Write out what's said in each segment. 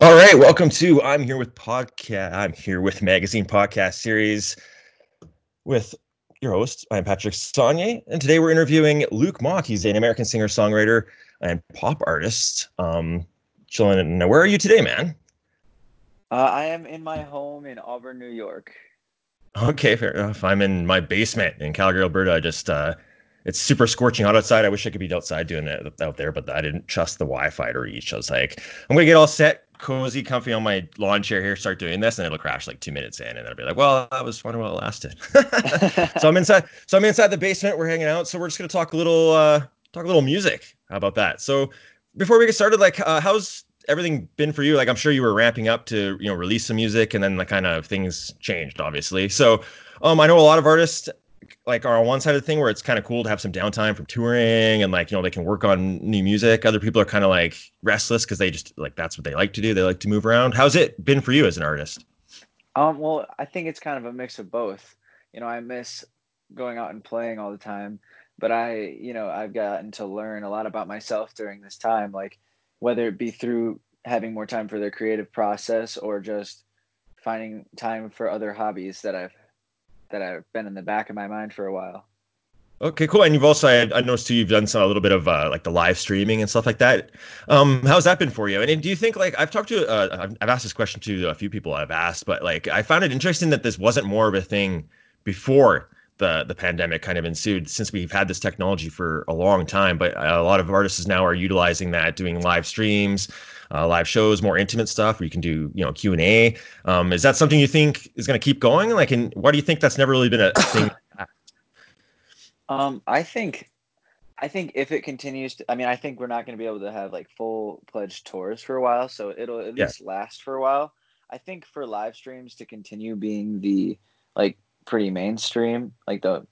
All right, welcome to I'm here with podcast. I'm here with magazine podcast series with your host. I'm Patrick Saunier, and today we're interviewing Luke Mock. He's an American singer songwriter and pop artist. Um, chilling. Now, where are you today, man? Uh, I am in my home in Auburn, New York. Okay, fair enough. I'm in my basement in Calgary, Alberta. I just uh, it's super scorching hot outside. I wish I could be outside doing it out there, but I didn't trust the Wi-Fi to reach. I was like, I'm gonna get all set, cozy, comfy on my lawn chair here, start doing this, and it'll crash like two minutes in, and I'll be like, well, that was fun while it lasted. so I'm inside. So I'm inside the basement. We're hanging out. So we're just gonna talk a little, uh, talk a little music. How about that? So before we get started, like, uh, how's everything been for you? Like, I'm sure you were ramping up to, you know, release some music, and then the kind of things changed, obviously. So, um, I know a lot of artists like are on one side of the thing where it's kind of cool to have some downtime from touring and like you know they can work on new music. Other people are kind of like restless because they just like that's what they like to do. They like to move around. How's it been for you as an artist? Um well i think it's kind of a mix of both. You know i miss going out and playing all the time but i you know i've gotten to learn a lot about myself during this time like whether it be through having more time for their creative process or just finding time for other hobbies that i've that I've been in the back of my mind for a while. Okay, cool. And you've also, I, noticed too, you've done some a little bit of uh, like the live streaming and stuff like that. Um, how's that been for you? And, and do you think like I've talked to, uh, I've, I've asked this question to a few people I've asked, but like I found it interesting that this wasn't more of a thing before the the pandemic kind of ensued since we've had this technology for a long time. But a lot of artists now are utilizing that, doing live streams, uh, live shows, more intimate stuff where you can do, you know, Q and A. Um, is that something you think is going to keep going? Like, and why do you think that's never really been a thing? um, I think, I think if it continues to, I mean, I think we're not going to be able to have like full pledged tours for a while, so it'll at yeah. least last for a while. I think for live streams to continue being the like pretty mainstream, like the,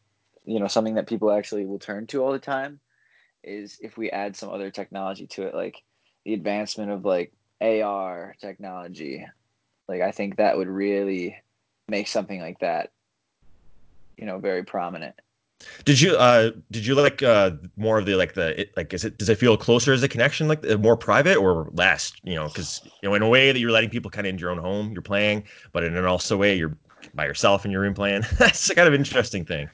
you know, something that people actually will turn to all the time, is if we add some other technology to it, like the advancement of like AR technology. Like I think that would really make something like that, you know, very prominent. Did you uh did you like uh more of the like the it, like is it does it feel closer as a connection like uh, more private or less you know because you know in a way that you're letting people kind of into your own home you're playing but in an also way you're by yourself in your room playing that's a kind of interesting thing.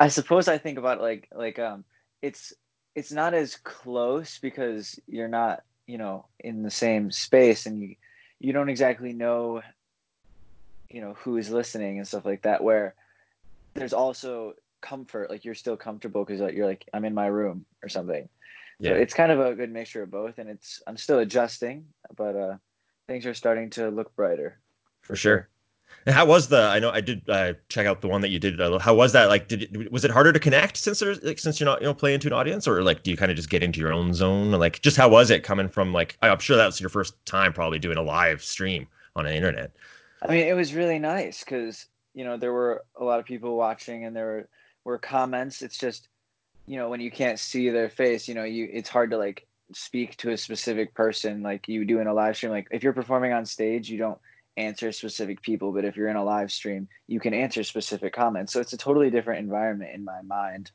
I suppose I think about like like um it's it's not as close because you're not you know in the same space and you you don't exactly know you know who is listening and stuff like that where there's also comfort like you're still comfortable because you're like i'm in my room or something yeah. so it's kind of a good mixture of both and it's i'm still adjusting but uh things are starting to look brighter for sure. And how was the? I know I did uh, check out the one that you did. How was that? Like, did it, was it harder to connect since there's like since you're not you know playing to an audience, or like do you kind of just get into your own zone? Like, just how was it coming from like? I'm sure that was your first time probably doing a live stream on the internet. I mean, it was really nice because you know there were a lot of people watching, and there were comments. It's just you know when you can't see their face, you know you it's hard to like speak to a specific person like you do in a live stream. Like if you're performing on stage, you don't answer specific people, but if you're in a live stream, you can answer specific comments. So it's a totally different environment in my mind.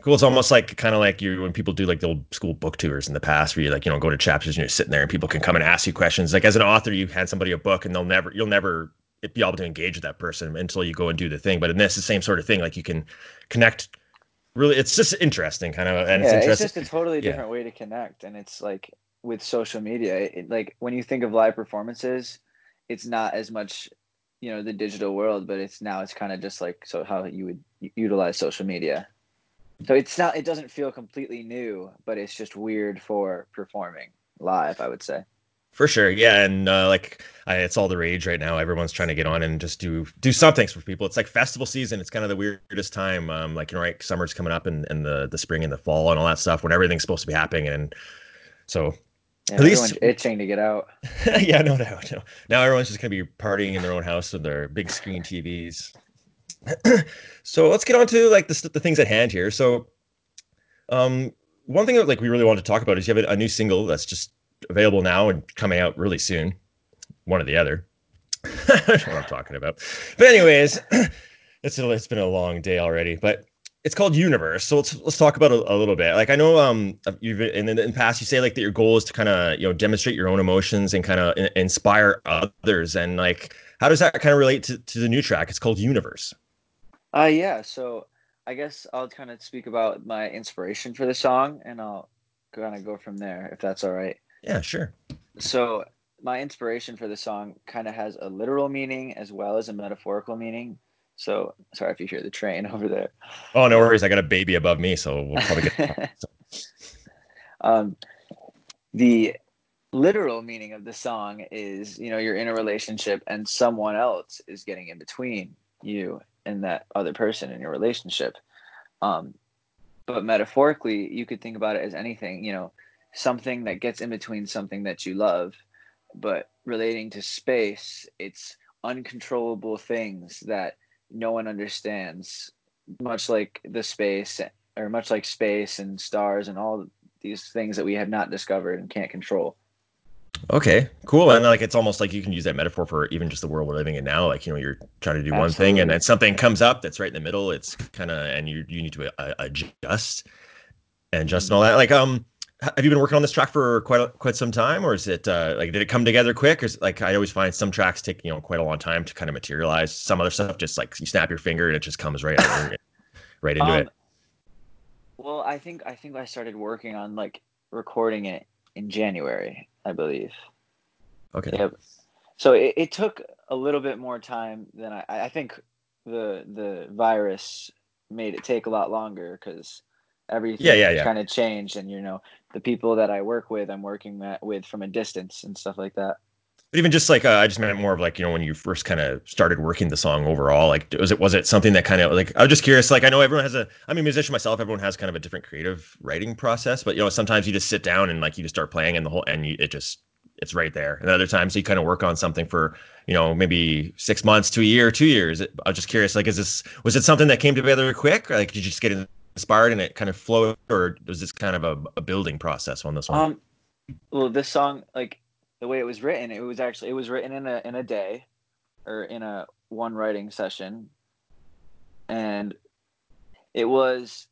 Cool. It's almost like kind of like you when people do like the old school book tours in the past, where you like you know go to chapters and you're sitting there and people can come and ask you questions. Like as an author, you hand somebody a book and they'll never you'll never be able to engage with that person until you go and do the thing. But in this, the same sort of thing. Like you can connect. Really, it's just interesting, kind of, and yeah, it's, it's just a totally different yeah. way to connect. And it's like with social media, it, like when you think of live performances, it's not as much you know the digital world but it's now it's kind of just like so how you would utilize social media. So it's not it doesn't feel completely new but it's just weird for performing live i would say. For sure yeah and uh, like I, it's all the rage right now. Everyone's trying to get on and just do do something for people. It's like festival season it's kind of the weirdest time um like you know right summer's coming up and, and the the spring and the fall and all that stuff when everything's supposed to be happening and so yeah, At least itching to get out. yeah, no doubt. No. Now everyone's just gonna be partying in their own house with their big screen TVs. so let's get on to like the, the things at hand here. So, um, one thing that like we really want to talk about is you have a, a new single that's just available now and coming out really soon. One or the other. what I'm talking about. But anyways, it's it's been a long day already. But it's called Universe. So let's let's talk about a, a little bit. Like I know um you've in, in the past you say like that your goal is to kind of you know demonstrate your own emotions and kind of inspire others. And like how does that kind of relate to, to the new track? It's called Universe. Uh yeah. So I guess I'll kind of speak about my inspiration for the song, and I'll kind of go from there if that's all right. Yeah, sure. So my inspiration for the song kind of has a literal meaning as well as a metaphorical meaning. So sorry if you hear the train over there. Oh, no worries. I got a baby above me, so we'll probably get. um, the literal meaning of the song is, you know, you're in a relationship and someone else is getting in between you and that other person in your relationship. Um, but metaphorically, you could think about it as anything, you know, something that gets in between something that you love but relating to space, it's uncontrollable things that no one understands, much like the space or much like space and stars and all these things that we have not discovered and can't control. Okay, cool. And like it's almost like you can use that metaphor for even just the world we're living in now. Like you know, you're trying to do Absolutely. one thing, and then something comes up that's right in the middle. It's kind of and you you need to uh, adjust and just and all that. Like um, have you been working on this track for quite quite some time, or is it uh, like did it come together quick? Or is, like I always find some tracks take you know quite a long time to kind of materialize. Some other stuff just like you snap your finger and it just comes right right into um, it. Well, I think I think I started working on like recording it in January, I believe. Okay. Yep. So it, it took a little bit more time than I. I think the the virus made it take a lot longer because everything yeah, yeah, yeah. kind of changed and you know the people that i work with i'm working with from a distance and stuff like that. But even just like uh, i just meant more of like you know when you first kind of started working the song overall like was it was it something that kind of like i was just curious like i know everyone has a i'm a musician myself everyone has kind of a different creative writing process but you know sometimes you just sit down and like you just start playing and the whole and you, it just it's right there. And other times you kind of work on something for you know maybe six months to a year two years. I was just curious like is this was it something that came together quick? Or like did you just get in inspired and it kind of flowed, or was this kind of a, a building process on this one? Um, well, this song, like the way it was written, it was actually it was written in a in a day, or in a one writing session, and it was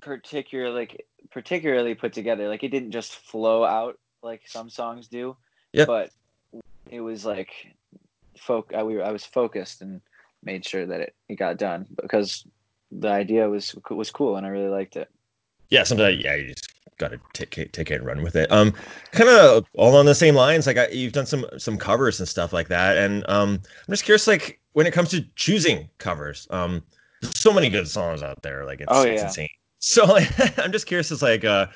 particularly like particularly put together. Like it didn't just flow out like some songs do. Yeah. But it was like folk. I, we, I was focused and made sure that it, it got done because the idea was was cool and I really liked it. Yeah, sometimes yeah, you just got to take it, take it and run with it. Um, kind of all on the same lines. Like I, you've done some some covers and stuff like that, and um, I'm just curious, like when it comes to choosing covers, um, there's so many good songs out there. Like it's, oh, yeah. it's insane. So like, I'm just curious, it's like uh,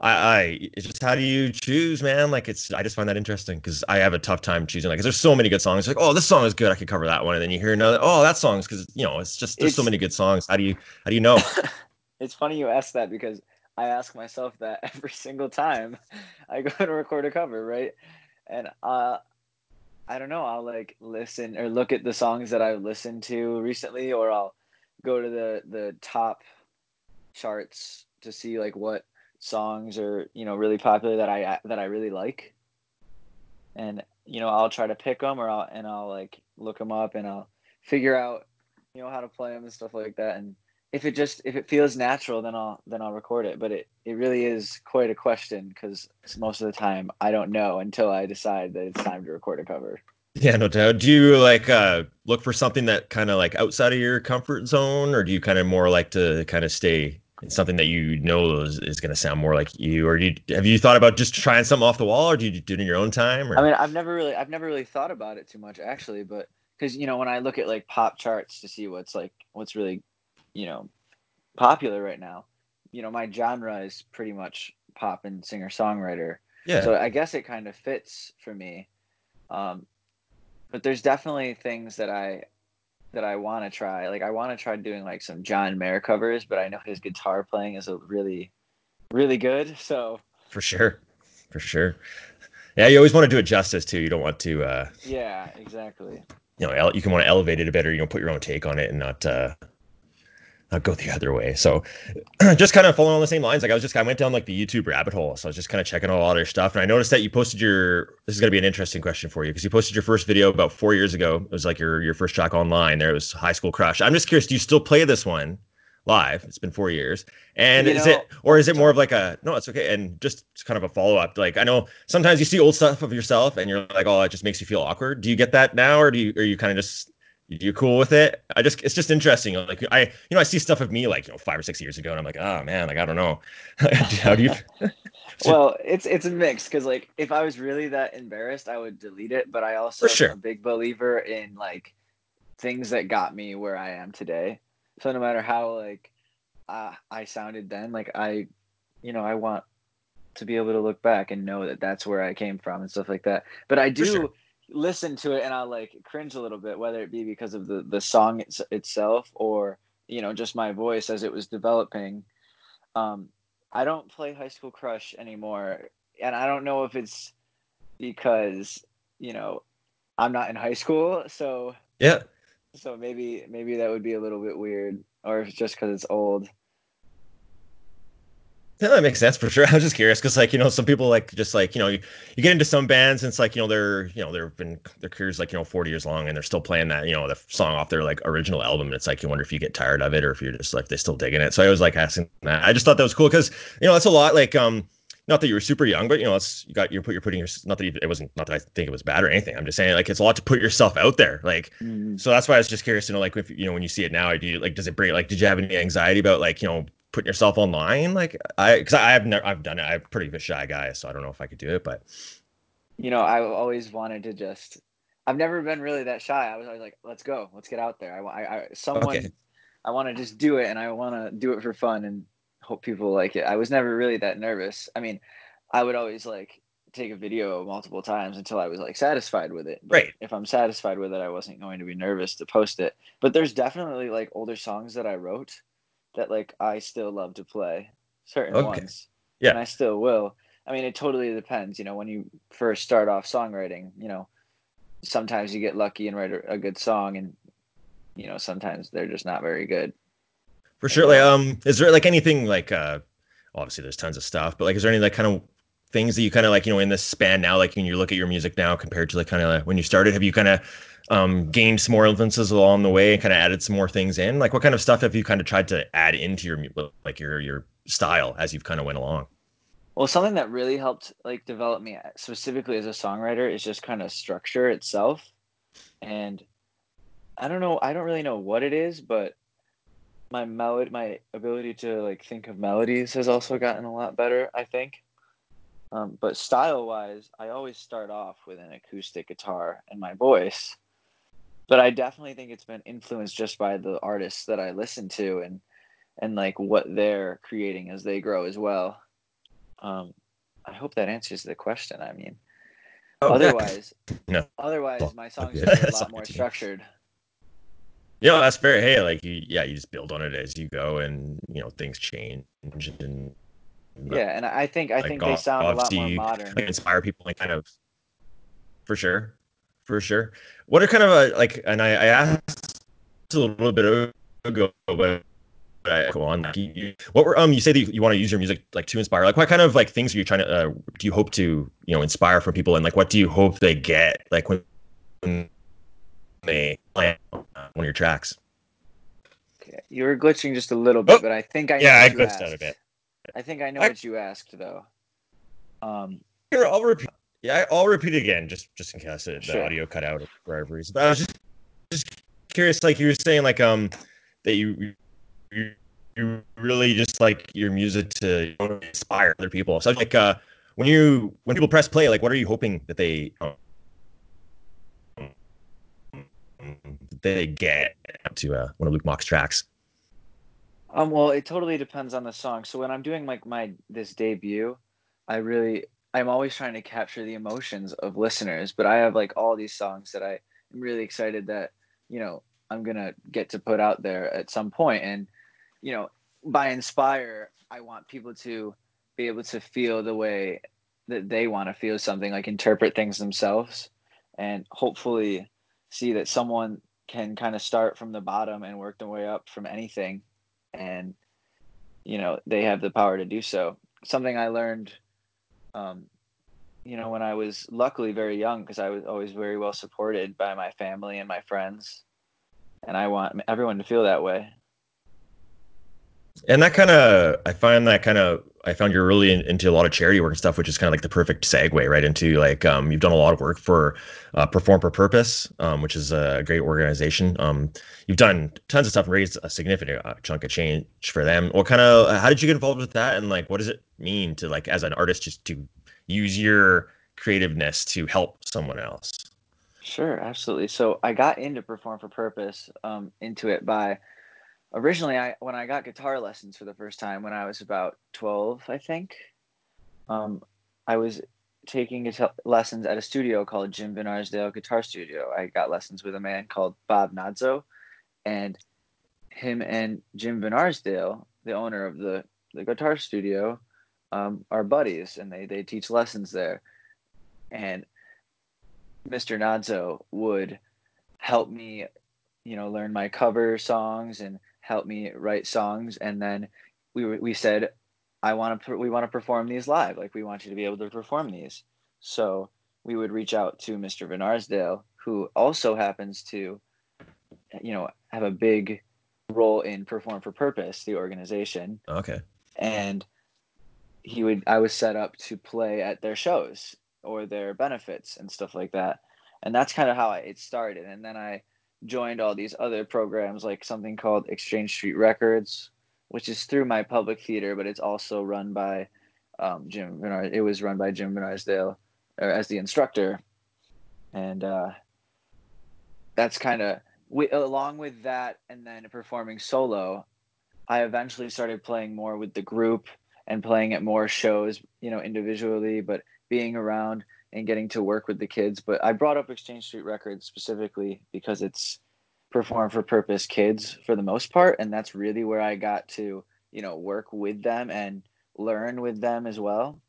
I, I it's just how do you choose, man? Like it's I just find that interesting because I have a tough time choosing. Like, there's so many good songs. Like, oh, this song is good, I could cover that one, and then you hear another, oh, that song's because you know it's just there's it's, so many good songs. How do you how do you know? it's funny you ask that because I ask myself that every single time I go to record a cover, right? And uh, I don't know. I'll like listen or look at the songs that I've listened to recently, or I'll go to the the top charts to see like what songs are you know really popular that I that I really like, and you know I'll try to pick them or I'll and I'll like look them up and I'll figure out you know how to play them and stuff like that. And if it just if it feels natural, then I'll then I'll record it. But it it really is quite a question because most of the time I don't know until I decide that it's time to record a cover. Yeah, no doubt. Do you like uh look for something that kind of like outside of your comfort zone, or do you kind of more like to kind of stay it's something that you know is, is going to sound more like you or you have you thought about just trying something off the wall or do you do it in your own time or? i mean i've never really i've never really thought about it too much actually but because you know when i look at like pop charts to see what's like what's really you know popular right now you know my genre is pretty much pop and singer songwriter yeah so i guess it kind of fits for me um but there's definitely things that i that I want to try. Like I want to try doing like some John Mayer covers, but I know his guitar playing is a really, really good. So for sure, for sure. Yeah, you always want to do it justice too. You don't want to. uh Yeah, exactly. You know, you can want to elevate it a bit, or you know, put your own take on it, and not uh uh, go the other way. So just kind of following on the same lines. Like I was just I went down like the YouTube rabbit hole. So I was just kind of checking out a lot of your stuff. And I noticed that you posted your this is gonna be an interesting question for you because you posted your first video about four years ago. It was like your your first track online. There it was high school crush. I'm just curious, do you still play this one live. It's been four years. And you is know, it, or is it more of like a, no, it's okay. And just kind of a follow up. Like, I know sometimes you see old stuff of yourself and you're like, oh, it just makes you feel awkward. Do you get that now? Or do you, are you kind of just, you cool with it? I just, it's just interesting. Like, I, you know, I see stuff of me like, you know, five or six years ago and I'm like, oh man, like, I don't know. How do you? well, it's, it's a mix. Cause like, if I was really that embarrassed, I would delete it. But I also For sure. am a big believer in like things that got me where I am today. So no matter how like uh, I sounded then, like I, you know, I want to be able to look back and know that that's where I came from and stuff like that. But I do. Listen to it and I'll like cringe a little bit, whether it be because of the the song it's, itself or you know just my voice as it was developing. Um, I don't play High School Crush anymore, and I don't know if it's because you know I'm not in high school, so yeah so maybe maybe that would be a little bit weird, or if it's just because it's old. That makes sense for sure. I was just curious because, like, you know, some people like just like you know, you, you get into some bands and it's like you know they're you know they've been their careers like you know forty years long and they're still playing that you know the song off their like original album and it's like you wonder if you get tired of it or if you're just like they're still digging it. So I was like asking that. I just thought that was cool because you know it's a lot like um not that you were super young, but you know, it's you got you put you're putting your not that it wasn't not that I think it was bad or anything. I'm just saying like it's a lot to put yourself out there. Like mm-hmm. so that's why I was just curious to know like if you know when you see it now, do you like does it bring like did you have any anxiety about like you know putting yourself online? Like I because I've never I've done it. I'm pretty of a shy guy, so I don't know if I could do it, but you know, I always wanted to just. I've never been really that shy. I was always like, let's go, let's get out there. I, I, I someone, okay. I want to just do it, and I want to do it for fun, and hope people like it. I was never really that nervous. I mean, I would always like take a video multiple times until I was like satisfied with it. But right. If I'm satisfied with it, I wasn't going to be nervous to post it. But there's definitely like older songs that I wrote that like I still love to play certain okay. ones. Yeah. And I still will. I mean, it totally depends. You know, when you first start off songwriting, you know, sometimes you get lucky and write a, a good song, and you know, sometimes they're just not very good. For sure. Like, um, is there like anything like, uh, obviously there's tons of stuff, but like, is there any like kind of things that you kind of like, you know, in this span now, like when you look at your music now compared to like kind of like when you started, have you kind of um, gained some more influences along the way and kind of added some more things in? Like, what kind of stuff have you kind of tried to add into your like your your style as you've kind of went along? Well, something that really helped like develop me specifically as a songwriter is just kind of structure itself, and I don't know, I don't really know what it is, but my melody my ability to like think of melodies has also gotten a lot better i think um, but style wise i always start off with an acoustic guitar and my voice but i definitely think it's been influenced just by the artists that i listen to and and like what they're creating as they grow as well um, i hope that answers the question i mean oh, otherwise no. otherwise my songs are a lot more structured you know, that's fair. Hey, like you, yeah, you just build on it as you go, and you know things change. And yeah, and I think I like, think they sound a lot more modern. Inspire people and kind of, for sure, for sure. What are kind of a, like, and I, I asked a little bit ago, but I go on. What were um? You say that you, you want to use your music like to inspire. Like, what kind of like things are you trying to? Uh, do you hope to you know inspire from people, and like, what do you hope they get? Like when, when they play one of your tracks. Okay. You were glitching just a little bit, oh, but I think I yeah, I glitched out a bit. I think I know I, what you asked though. Um, here I'll repeat. Yeah, I'll repeat again, just just in case the sure. audio cut out for whatever reason. But I was just just curious, like you were saying, like um that you you, you really just like your music to inspire other people. So like uh when you when people press play, like what are you hoping that they um, they get to uh, one of Luke Mock's tracks? Um, well, it totally depends on the song. So when I'm doing like my this debut, I really I'm always trying to capture the emotions of listeners. But I have like all these songs that I am really excited that you know I'm gonna get to put out there at some point. And you know, by inspire, I want people to be able to feel the way that they want to feel something, like interpret things themselves, and hopefully see that someone can kind of start from the bottom and work their way up from anything and you know they have the power to do so something i learned um, you know when i was luckily very young because i was always very well supported by my family and my friends. And i want everyone to feel that way. And that kind of, I find that kind of, I found you're really in, into a lot of charity work and stuff, which is kind of like the perfect segue right into like, um, you've done a lot of work for uh, Perform for Purpose, um, which is a great organization. Um, you've done tons of stuff and raised a significant uh, chunk of change for them. What kind of, how did you get involved with that? And like, what does it mean to like, as an artist, just to use your creativeness to help someone else? Sure, absolutely. So I got into Perform for Purpose, um, into it by originally I when I got guitar lessons for the first time when I was about 12, I think. Um, I was taking guitar lessons at a studio called Jim Van Arsdale Guitar Studio. I got lessons with a man called Bob Nadzo, and him and Jim Van Arsdale, the owner of the the guitar studio, um, are buddies, and they they teach lessons there. And Mr. Nadzo would help me, you know, learn my cover songs and help me write songs. And then we we said, I want to we want to perform these live. Like we want you to be able to perform these. So we would reach out to Mr. Van Arsdale who also happens to, you know, have a big role in Perform for Purpose, the organization. Okay. And he would I was set up to play at their shows or their benefits and stuff like that. And that's kind of how I, it started. And then I joined all these other programs, like something called Exchange Street Records, which is through my public theater, but it's also run by um, Jim Bernard. It was run by Jim Van Arsdale or as the instructor. And uh, that's kind of, along with that, and then performing solo, I eventually started playing more with the group and playing at more shows, you know, individually, but being around and getting to work with the kids. But I brought up Exchange Street Records specifically because it's perform for purpose kids for the most part. And that's really where I got to, you know, work with them and learn with them as well.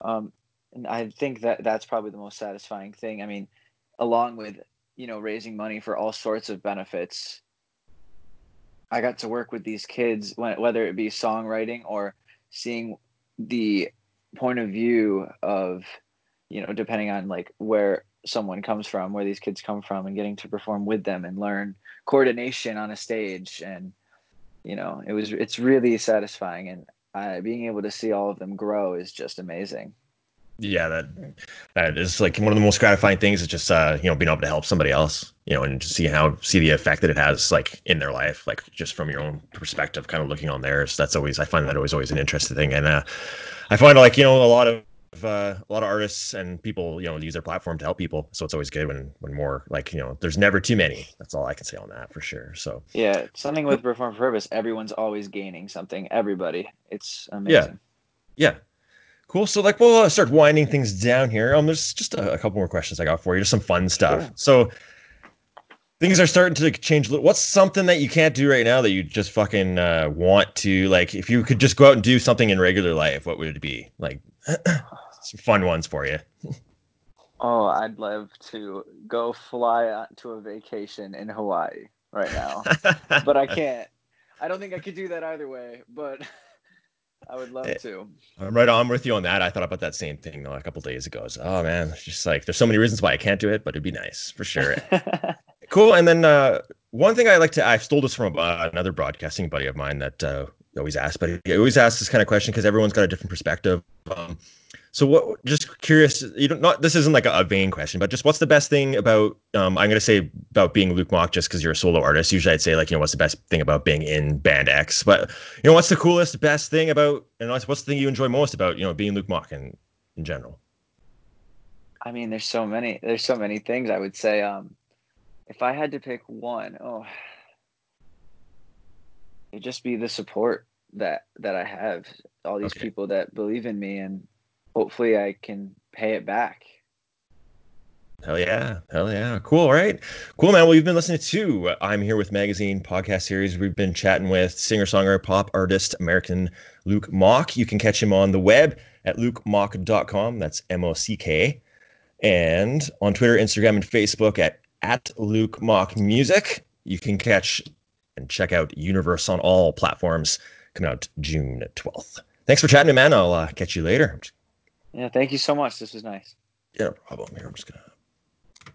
Um, and I think that that's probably the most satisfying thing. I mean, along with, you know, raising money for all sorts of benefits, I got to work with these kids, whether it be songwriting or seeing the point of view of you know depending on like where someone comes from where these kids come from and getting to perform with them and learn coordination on a stage. And you know it was it's really satisfying. And uh, being able to see all of them grow is just amazing. Yeah that that is like one of the most gratifying things is just uh you know being able to help somebody else you know and to see how see the effect that it has like in their life like just from your own perspective kind of looking on theirs. That's always i find that always always an interesting thing. And uh i find like you know a lot of uh, a lot of artists and people you know use their platform to help people so it's always good when when more like you know there's never too many that's all i can say on that for sure so yeah something with perform purpose everyone's always gaining something everybody it's amazing yeah yeah Cool. So like we'll uh, start winding things down here. Um, there's just a, a, couple more questions I got for you, just some fun stuff. Sure. So things are starting to change. What's something that you can't do right now that you just fucking uh, want to like? If you could just go out and do something in regular life, what would it be? Like some fun ones for you. Oh, I'd love to go fly to a vacation in Hawaii right now, but I can't. I don't think I could do that either way, but. I would love eh, to. I'm right on with you on that. I thought about that same thing though a couple days ago. Was, oh man, it's just like there's so many reasons why I can't do it, but it'd be nice for sure. cool. And then uh, one thing I like to I stole this from uh, another broadcasting buddy of mine that uh, always asks, but he always asks this kind of question because everyone's got a different perspective. Um, so what? Just curious. You don't not. This isn't like a, a vain question, but just what's the best thing about? Um, I'm gonna say about being Luke Mock, just because you're a solo artist. Usually, I'd say like you know what's the best thing about being in band X, but you know what's the coolest, best thing about? And what's the thing you enjoy most about you know being Luke Mock in in general? I mean, there's so many. There's so many things. I would say, um, if I had to pick one, oh, it'd just be the support that that I have. All these okay. people that believe in me and hopefully I can pay it back. Hell yeah. Hell yeah. Cool. Right. Cool, man. Well, you've been listening to I'm Here with Magazine podcast series. We've been chatting with singer songwriter, pop artist, American Luke Mock. You can catch him on the web at lukemock.com. That's M O C K. And on Twitter, Instagram, and Facebook at, at Luke Mock Music. You can catch and check out Universe on all platforms coming out June 12th. Thanks for chatting, man. I'll uh, catch you later. Yeah, thank you so much. This was nice. Yeah, no problem. Here, I'm just gonna.